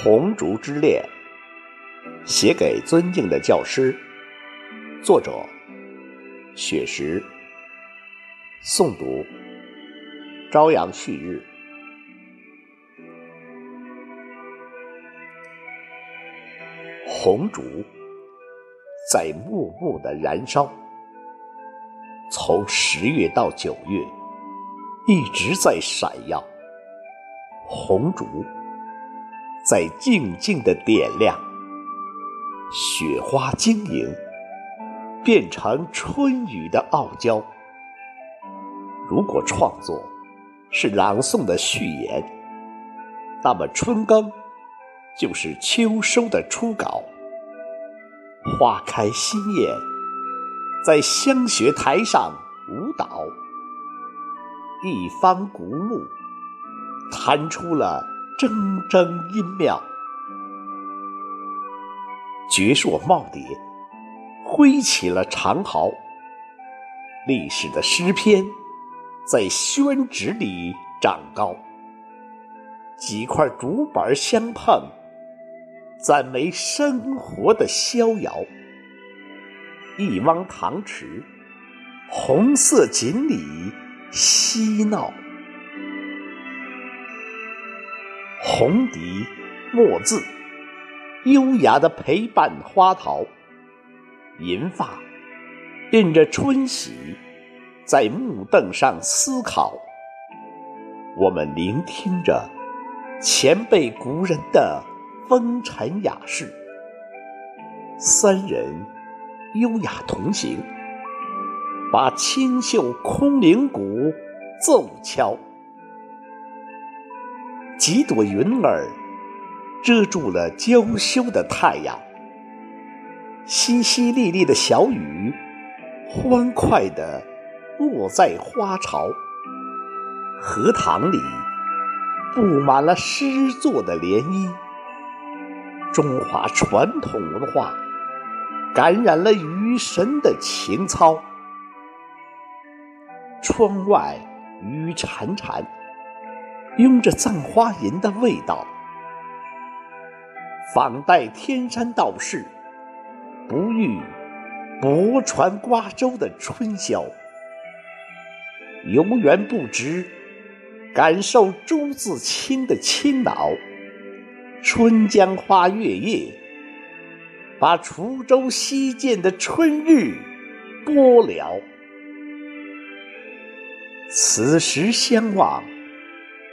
《红烛之恋》写给尊敬的教师，作者雪石，诵读朝阳旭日。红烛在默默的燃烧，从十月到九月，一直在闪耀。红烛。在静静的点亮，雪花晶莹，变成春雨的傲娇。如果创作是朗诵的序言，那么春耕就是秋收的初稿。花开新艳，在香雪台上舞蹈，一方古木弹出了。铮铮音妙，绝硕耄耋挥起了长毫。历史的诗篇在宣纸里长高。几块竹板相碰，赞美生活的逍遥。一汪塘池，红色锦鲤嬉闹。红笛墨字，优雅的陪伴花桃。银发印着春喜，在木凳上思考。我们聆听着前辈古人的风尘雅事。三人优雅同行，把清秀空灵鼓奏敲。几朵云儿遮住了娇羞的太阳，淅淅沥沥的小雨欢快地落在花潮。荷塘里布满了诗作的涟漪，中华传统文化感染了雨神的情操。窗外雨潺潺。拥着葬花吟的味道，访代天山道士，不遇泊船瓜洲的春宵，游园不值，感受朱自清的清脑。春江花月夜，把滁州西涧的春日播了。此时相望。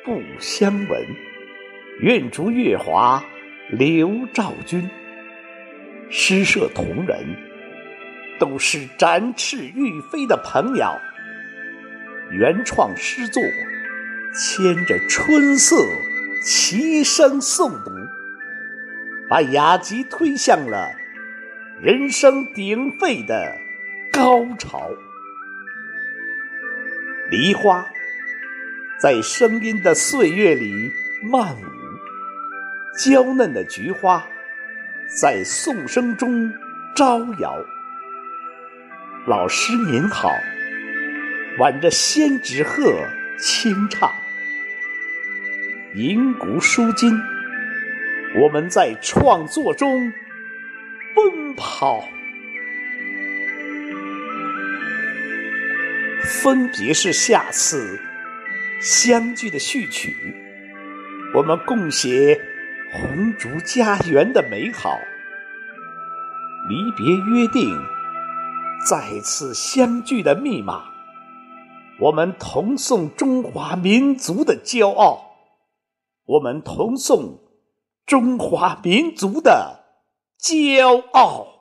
不相闻，愿逐月华流照君。诗社同仁都是展翅欲飞的朋友，原创诗作牵着春色齐声诵读，把雅集推向了人声鼎沸的高潮。梨花。在声音的岁月里漫舞，娇嫩的菊花在颂声中招摇。老师您好，挽着仙纸鹤轻唱，银鼓书金，我们在创作中奔跑。分别是下次。相聚的序曲，我们共写红烛家园的美好。离别约定，再次相聚的密码。我们同颂中华民族的骄傲，我们同颂中华民族的骄傲。